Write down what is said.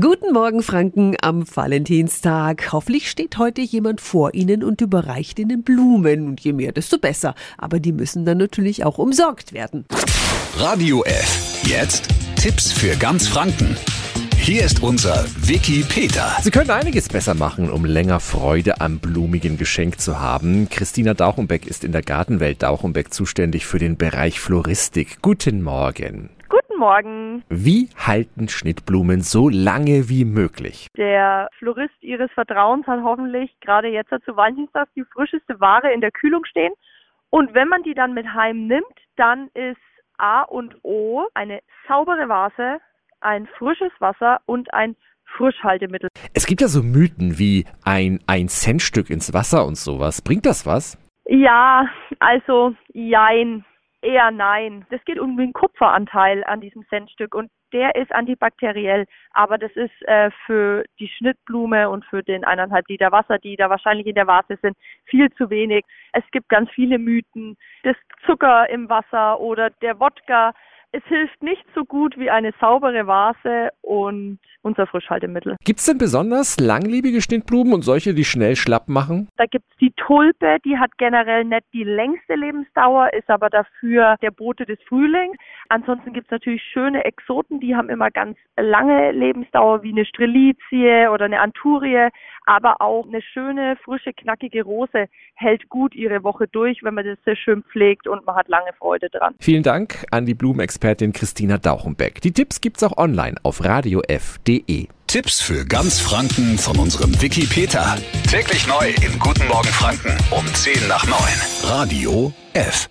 Guten Morgen, Franken, am Valentinstag. Hoffentlich steht heute jemand vor Ihnen und überreicht Ihnen Blumen. Und je mehr, desto besser. Aber die müssen dann natürlich auch umsorgt werden. Radio F. Jetzt Tipps für ganz Franken. Hier ist unser Wiki Peter. Sie können einiges besser machen, um länger Freude am blumigen Geschenk zu haben. Christina Dauchenbeck ist in der Gartenwelt Dauchenbeck zuständig für den Bereich Floristik. Guten Morgen. Guten Morgen. Wie halten Schnittblumen so lange wie möglich? Der Florist Ihres Vertrauens hat hoffentlich gerade jetzt zu Valentinstag die frischeste Ware in der Kühlung stehen. Und wenn man die dann mit heim nimmt, dann ist A und O eine saubere Vase, ein frisches Wasser und ein Frischhaltemittel. Es gibt ja so Mythen wie ein 1-Cent-Stück ins Wasser und sowas. Bringt das was? Ja, also jein. Eher nein. Das geht um den Kupferanteil an diesem Centstück und der ist antibakteriell. Aber das ist äh, für die Schnittblume und für den eineinhalb Liter Wasser, die da wahrscheinlich in der Vase sind, viel zu wenig. Es gibt ganz viele Mythen. Das Zucker im Wasser oder der Wodka es hilft nicht so gut wie eine saubere Vase und unser Frischhaltemittel. Gibt es denn besonders langlebige Schnittblumen und solche, die schnell schlapp machen? Da gibt es die Tulpe, die hat generell nicht die längste Lebensdauer, ist aber dafür der Bote des Frühlings. Ansonsten gibt es natürlich schöne Exoten, die haben immer ganz lange Lebensdauer, wie eine Strelizie oder eine Anturie, aber auch eine schöne, frische, knackige Rose hält gut ihre Woche durch, wenn man das sehr schön pflegt und man hat lange Freude dran. Vielen Dank an die Blumenexpertin Christina Dauchenbeck. Die Tipps gibt's auch online auf radiof.de. Tipps für ganz Franken von unserem Wiki Peter. Täglich neu in Guten Morgen Franken um 10 nach 9. Radio F.